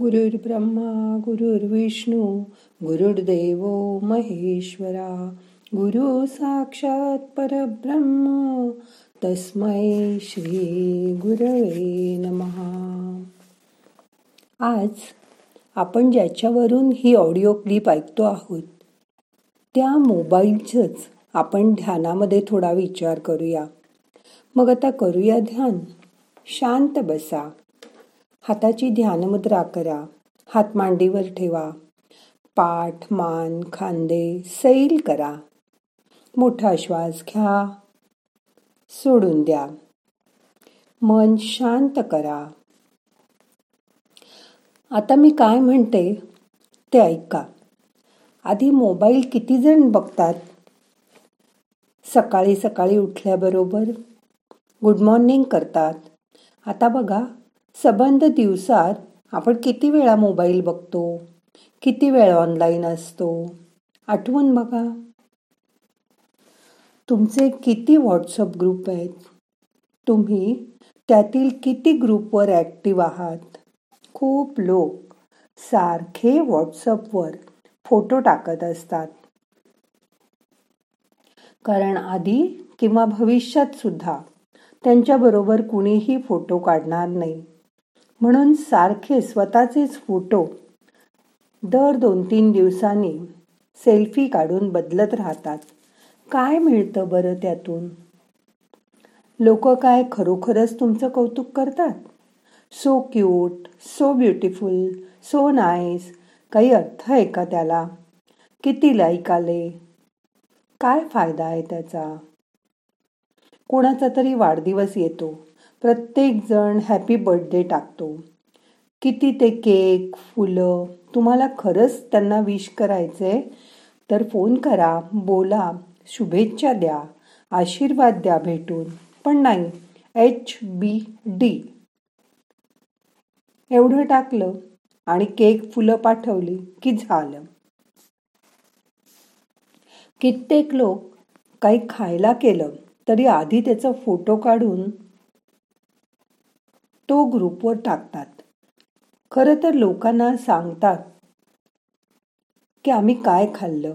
गुरुर्ब्रह्मा गुरुर्विष्णू गुरुर्देव महेश्वरा गुरु साक्षात परब्रह्म तस्मै श्री गुरवे नमहा आज आपण ज्याच्यावरून ही ऑडिओ क्लिप ऐकतो आहोत त्या मोबाईलच आपण ध्यानामध्ये थोडा विचार करूया. मग आता करूया ध्यान. शांत बसा. हाताची ध्यानमुद्रा करा. हात मांडीवर ठेवा. पाठ मान खांदे सैल करा. मोठा श्वास घ्या. सोडून द्या. मन शांत करा. आता मी काय म्हणते ते ऐका. आधी मोबाईल किती जण बघतात? सकाळी सकाळी उठल्याबरोबर गुड मॉर्निंग करतात. आता बघा सबंध दिवसात आपण किती वेळा मोबाईल बघतो? किती वेळ ऑनलाईन असतो? आठवून बघा. तुमचे किती व्हॉट्सअप ग्रुप आहेत? तुम्ही त्यातील किती ग्रुपवर ॲक्टिव्ह आहात? खूप लोक सारखे व्हॉट्सअपवर फोटो टाकत असतात. कारण आधी किंवा भविष्यात सुद्धा त्यांच्याबरोबर कुणीही फोटो काढणार नाही. म्हणून सारखे स्वतःचेच फोटो दर दोन तीन दिवसांनी सेल्फी काढून बदलत राहतात. काय मिळतं बरं त्यातून? लोक काय खरोखरच तुमचं कौतुक करतात? So cute so beautiful so nice काही अर्थ आहे का त्याला? किती लाईक आले? काय फायदा आहे त्याचा? कोणाचा तरी वाढदिवस येतो. प्रत्येक जण हॅपी बर्थडे टाकतो. किती ते केक फुलं तुम्हाला खरंच त्यांना विश करायचंय? तर फोन करा बोला शुभेच्छा द्या आशीर्वाद द्या भेटून. पण नाही एच बी डी एवढं टाकलं आणि केक फुलं पाठवली की झालं. कित्येक लोक काही खायला केलं तरी आधी त्याचा फोटो काढून तो ग्रुपवर टाकतात. खरं तर लोकांना सांगतात की आम्ही काय खाल्लं?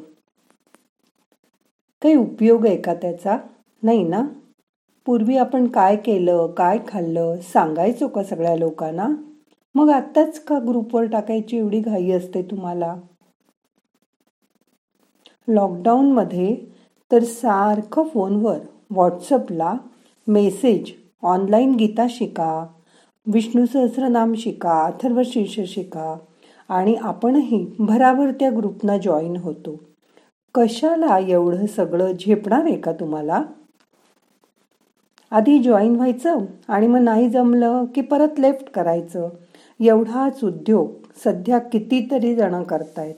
काही उपयोग आहे का त्याचा? नाही ना? पूर्वी आपण काय केलं काय खाल्लं सांगायचो का सगळ्या लोकांना? मग आत्ताच का ग्रुपवर टाकायची एवढी घाई असते तुम्हाला? लॉकडाऊनमध्ये तर सारखं फोनवर व्हॉट्सअपला मेसेज ऑनलाईन गीता शिका विष्णू सहस्रनाम शिका अथर्व शीर्ष शिका आणि आपणही भराभर त्या ग्रुपना जॉईन होतो. कशाला एवढं सगळं झेपणार आहे का तुम्हाला? आधी जॉईन व्हायचं आणि मग नाही जमलं की परत लेफ्ट करायचं. एवढाच उद्योग सध्या कितीतरी जण करतायत.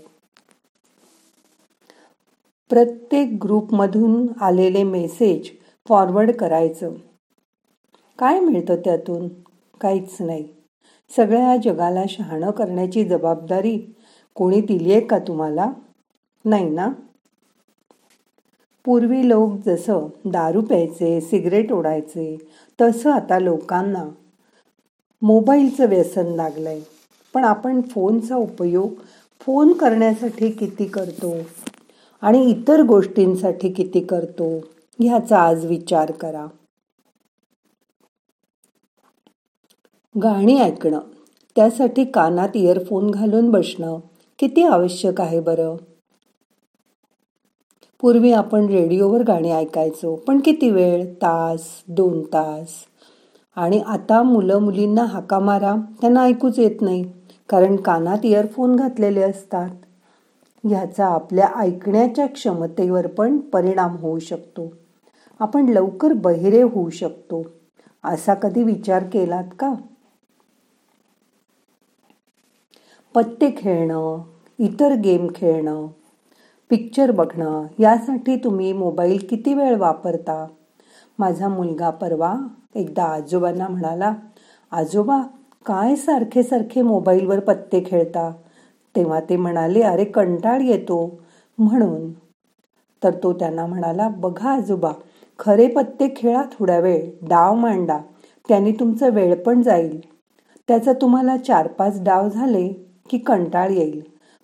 प्रत्येक ग्रुपमधून आलेले मेसेज फॉरवर्ड करायचं. काय मिळतं त्यातून? काहीच नाही. सगळ्या जगाला शहाणं करण्याची जबाबदारी कोणी दिली आहे का तुम्हाला? नाही ना? पूर्वी लोक जसं दारू प्यायचे सिगरेट ओढायचे तसं आता लोकांना मोबाईलचं व्यसन लागलंय. पण आपण फोनचा उपयोग फोन करण्यासाठी किती करतो? आणि इतर गोष्टींसाठी किती करतो? ह्याचा आज विचार करा. गाणी ऐकणं त्यासाठी कानात इयरफोन घालून बसणं किती आवश्यक आहे बरं? पूर्वी आपण रेडिओवर गाणी ऐकायचो पण किती वेळ? तास दोन तास. आणि आता मुलं मुलींना हाका मारा त्यांना ऐकूच येत नाही कारण कानात इयरफोन घातलेले असतात. ह्याचा आपल्या ऐकण्याच्या क्षमतेवर पण परिणाम होऊ शकतो. आपण लवकर बहिरे होऊ शकतो. असा कधी विचार केलात का? पत्ते खेळणं इतर गेम खेळणं पिक्चर बघणं यासाठी तुम्ही मोबाईल किती वेळ वापरता? माझा मुलगा परवा एकदा आजोबांना म्हणाला आजोबा काय सारखे सारखे मोबाईलवर पत्ते खेळता? तेव्हा ते म्हणाले अरे कंटाळ येतो. म्हणून तर तो त्यांना म्हणाला बघा आजोबा खरे पत्ते खेळा थोड्या वेळ डाव मांडा त्याने तुमचा वेळ पण जाईल. त्याचा तुम्हाला चार पाच डाव झाले. की कंटाळ येईल.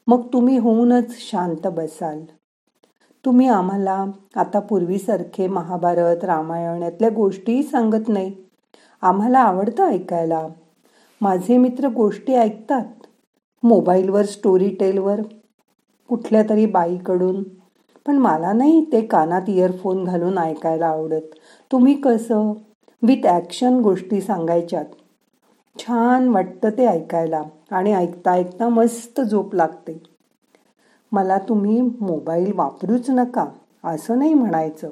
मग तुम्ही होऊनच शांत बसाल. तुम्ही आम्हाला आता पूर्वीसारखे महाभारत रामायण यातल्या गोष्टीही सांगत नाही. आम्हाला आवडतं ऐकायला. माझे मित्र गोष्टी ऐकतात. मोबाईलवर स्टोरी टेलवर कुठल्या तरी बाईकडून. पण मला नाही ते कानात इयरफोन घालून ऐकायला आवडत. तुम्ही कसं? विथ ॲक्शन गोष्टी सांगायच्यात. छान वाटतं ते ऐकायला आणि ऐकता ऐकता मस्त झोप लागते. मला तुम्ही मोबाईल वापरूच नका असं नाही म्हणायचं.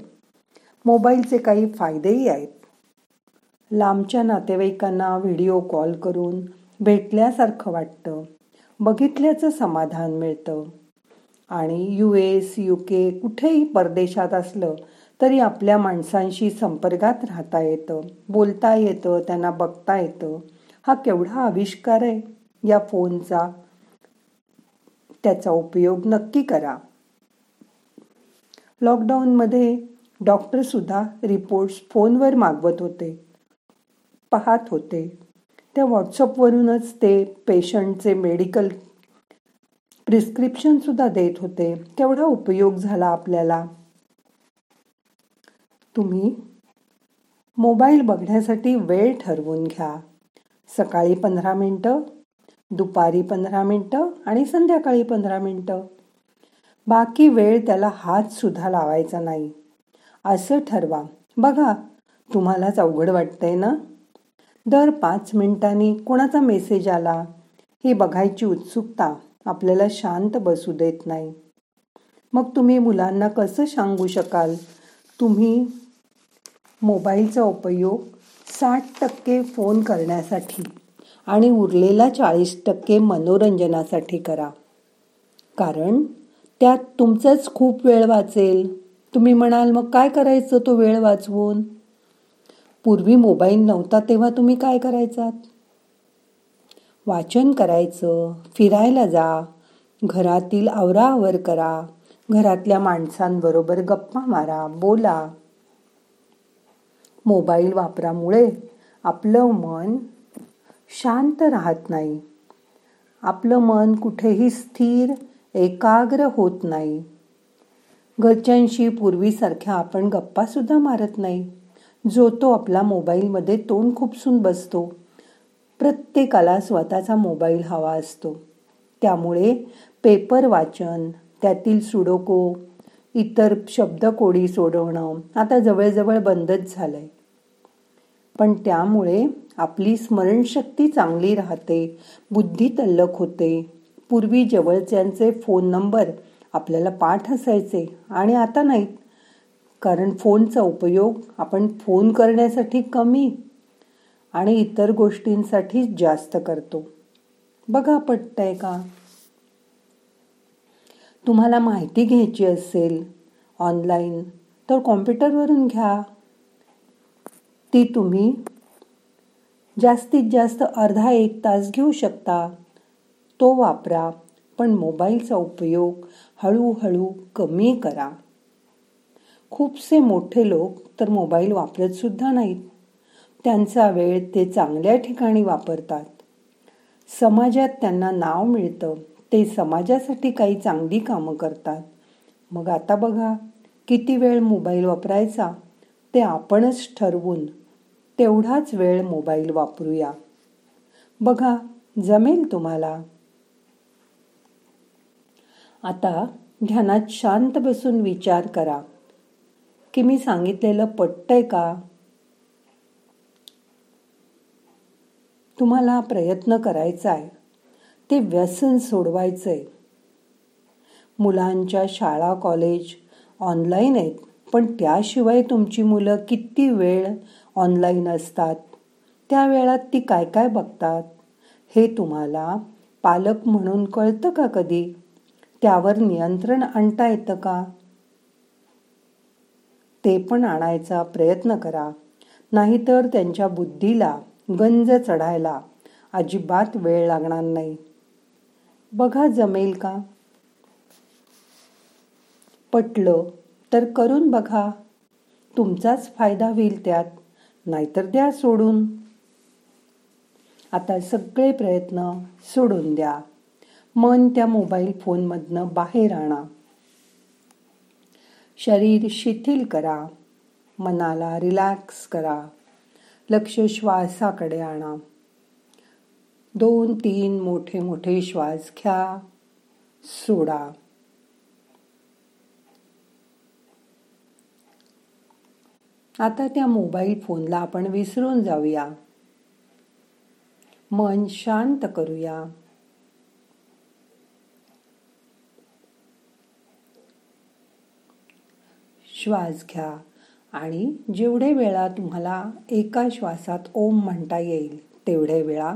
मोबाईलचे काही फायदेही आहेत. लांबच्या नातेवाईकांना व्हिडिओ कॉल करून भेटल्यासारखं वाटतं बघितल्याचं समाधान मिळतं. आणि यू एस यू के कुठेही परदेशात असलं तरी आपल्या माणसांशी संपर्कात राहता येतं बोलता येतं त्यांना बघता येतं. हा केवढा आविष्कार आहे? या फोनचा त्याचा उपयोग नक्की करा. लॉकडाऊनमध्ये डॉक्टर सुद्धा रिपोर्ट्स फोनवर मागवत होते पाहत होते. त्या व्हॉट्सअपवरूनच ते पेशंटचे मेडिकल प्रिस्क्रिप्शन सुद्धा देत होते. केवढा उपयोग झाला आपल्याला. तुम्ही मोबाईल बघण्यासाठी वेळ ठरवून घ्या. सकाळी पंधरा मिनटं दुपारी पंधरा मिनटं आणि संध्याकाळी पंधरा मिनटं. बाकी वेळ त्याला हात सुद्धा लावायचा नाही. असं ठरवा. बघा तुम्हालाच अवघड वाटतंय ना? दर पाच मिनिटांनी कोणाचा मेसेज आला ही बघायची उत्सुकता आपल्याला शांत बसू देत नाही. मग तुम्ही मुलांना कसं सांगू शकाल? तुम्ही मोबाईलचा उपयोग साठ टक्के फोन करण्यासाठी आणि उरलेला चाळीस टक्के मनोरंजनासाठी करा. कारण त्यात तुमचंच खूप वेळ वाचेल. तुम्ही म्हणाल मग काय करायचं तो वेळ वाचवून? पूर्वी मोबाईल नव्हता तेव्हा तुम्ही काय करायचात? वाचन करायचं फिरायला जा घरातील आवराआवर करा घरातल्या माणसांबरोबर गप्पा मारा बोला. मोबाईल वापरामुळे आपलं मन शांत राहत नाही. आपलं मन कुठेही स्थिर एकाग्र होत नाही. घरच्यांशी पूर्वीसारख्या आपण गप्पासुद्धा मारत नाही. जो तो आपला मोबाईलमध्ये तोंड खुपसून बसतो. प्रत्येकाला स्वतःचा मोबाईल हवा असतो. त्यामुळे पेपर वाचन त्यातील सुडोको इतर शब्दकोडी सोडवणं आता जवळजवळ बंदच झालंय. पण त्यामुळे आपली स्मरणशक्ती चांगली राहते बुद्धी तल्लक होते. पूर्वी जवळच्यांचे फोन नंबर आपल्याला पाठ असायचे आणि आता नाहीत. कारण फोनचा उपयोग आपण फोन करण्यासाठी कमी आणि इतर गोष्टींसाठी जास्त करतो. बघा पटतंय का? तुम्हाला माहिती घ्यायची असेल ऑनलाईन तर कॉम्प्युटरवरून घ्या. ती तुम्ही जास्तीत जास्त अर्धा एक तास घेऊ शकता. तो वापरा पण मोबाईलचा उपयोग हळूहळू कमी करा. खूपसे मोठे लोक तर मोबाईल वापरत सुद्धा नाहीत. त्यांचा वेळ ते चांगल्या ठिकाणी वापरतात. समाजात त्यांना नाव मिळतं. ते समाजासाठी काही चांगली कामं करतात. मग आता बघा किती वेळ मोबाईल वापरायचा? ते आपणच ठरवून तेवढाच वेळ मोबाईल वापरूया. बघा जमेल तुम्हाला. आता ध्यानात शांत बसून विचार करा. की मी सांगितलेलं पटतंय का? तुम्हाला प्रयत्न करायचा आहे ते व्यसन सोडवायचंय. मुलांच्या शाळा कॉलेज ऑनलाईन आहेत पण त्याशिवाय तुमची मुलं किती वेळ ऑनलाईन असतात? त्या वेळात ती काय काय बघतात? हे तुम्हाला पालक म्हणून कळतं का कधी? त्यावर नियंत्रण आणता येतं का? ते पण आणायचा प्रयत्न करा. नाहीतर त्यांच्या बुद्धीला गंज चढायला अजिबात वेळ लागणार नाही. बघा जमेल का? पटलं तर करून बघा. तुमचाच फायदा होईल त्यात नाहीतर द्या सोडून. आता सगळे प्रयत्न सोडून द्या. मन त्या मोबाईल फोनमधनं बाहेर आणा. शरीर शिथिल करा. मनाला रिलॅक्स करा. लक्ष श्वासाकडे आणा. दोन तीन मोठे मोठे श्वास घ्या. सोडा. आता त्या मोबाईल फोनला आपण विसरून जाऊया. मन शांत करूया. श्वास घ्या आणि जेवढे वेळा तुम्हाला एका श्वासात ओम म्हणता येईल तेवढे वेळा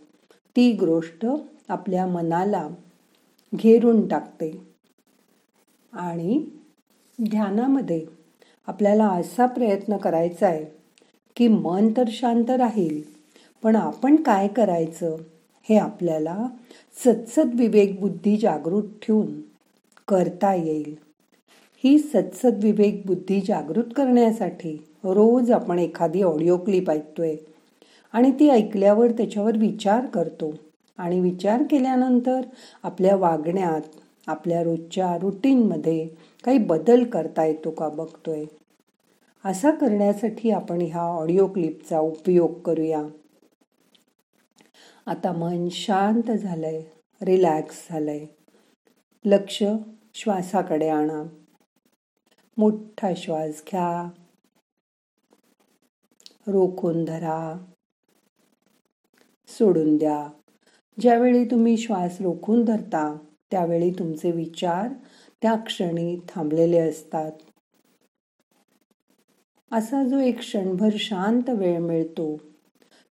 ती गोष्ट आपल्या मनाला घेरून टाकते. आणि ध्यानामध्ये आपल्याला असा प्रयत्न करायचा आहे की मन तर शांत राहील पण आपण काय करायचं हे आपल्याला सत्सद विवेक बुद्धी जागृत ठेवून करता येईल. ही सत्सद विवेक बुद्धी जागृत करण्यासाठी रोज आपण एखादी ऑडिओ क्लिप ऐकतोय आणि ती ऐकल्यावर त्याच्यावर विचार करतो. आणि विचार केल्यानंतर आपल्या वागण्यात आपल्या रोजच्या रुटीनमध्ये काही बदल करता येतो का बघतोय? असा करण्यासाठी आपण ह्या ऑडिओ क्लिपचा उपयोग करूया. आता मन शांत झालंय रिलॅक्स झालंय. लक्ष श्वासाकडे आणा. मोठा श्वास घ्या. रोखून धरा. सोडून द्या. ज्यावेळी तुम्ही श्वास रोखून धरता त्यावेळी तुमचे विचार त्या क्षणी थांबलेले असतात. असा जो एक क्षणभर शांत वेळ मिळतो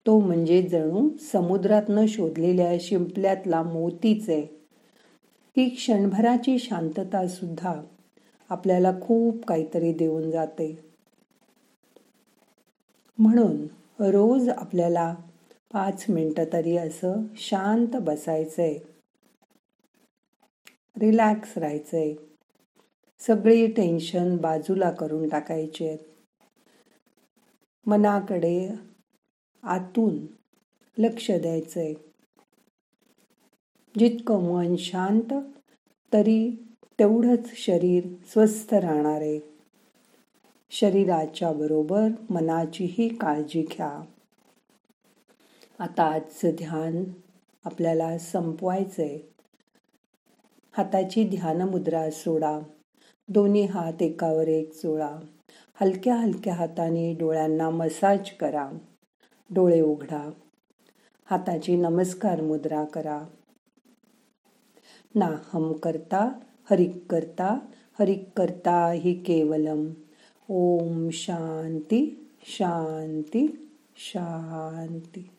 तो म्हणजे जणू समुद्रातनं शोधलेल्या शिंपल्यातला मोतीच. आहे ही क्षणभराची शांतता सुद्धा आपल्याला खूप काहीतरी देऊन जाते. म्हणून रोज आपल्याला पाच मिनटं तरी असं शांत बसायचंय. रिलॅक्स राहायचंय. सगळी टेन्शन बाजूला करून टाकायचे मनाकडे आतून लक्ष द्यायचंय. जितकं मन शांत तरी तेवढंच शरीर स्वस्थ राहणार आहे. शरीराच्या बरोबर मनाचीही काळजी घ्या. आता आजचं ध्यान आपल्याला संपवायचंय. हाताची ध्यान मुद्रा सोडा. दोन्ही हात एकावर एक चोळा हलक्या हलक्या हाताने डोळ्यांना मसाज करा. डोळे उघडा. हाताची नमस्कार मुद्रा करा. ना हम करता हरिक करता हरिक करता हि केवलम. ओम शांती शांती शांती.